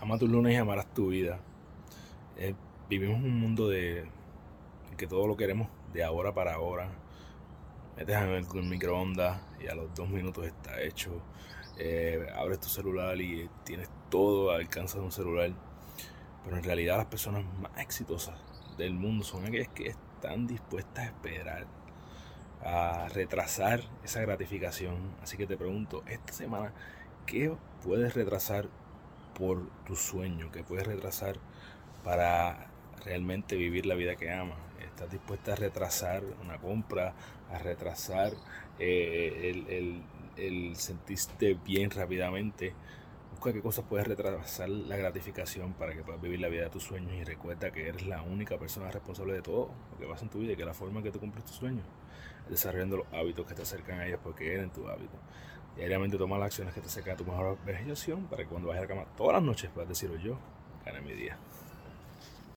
Ama tus lunes y amarás tu vida. Eh, vivimos un mundo de en que todo lo queremos de ahora para ahora. Metes en el, microondas y a los dos minutos está hecho. Eh, abres tu celular y tienes todo al alcance de un celular. Pero en realidad las personas más exitosas del mundo son aquellas que están dispuestas a esperar, a retrasar esa gratificación. Así que te pregunto, esta semana, ¿qué puedes retrasar por tu sueño, que puedes retrasar para realmente vivir la vida que amas. Estás dispuesta a retrasar una compra, a retrasar eh, el, el, el, sentirte bien rápidamente. Busca qué cosas puedes retrasar la gratificación para que puedas vivir la vida de tus sueños y recuerda que eres la única persona responsable de todo lo que pasa en tu vida y que la forma en que tú cumples tus sueños es desarrollando los hábitos que te acercan a ellos porque eres tu hábito. Diariamente toma las acciones que te acercan a tu mejor versión para que cuando vayas a la cama todas las noches puedas decir yo gané mi día.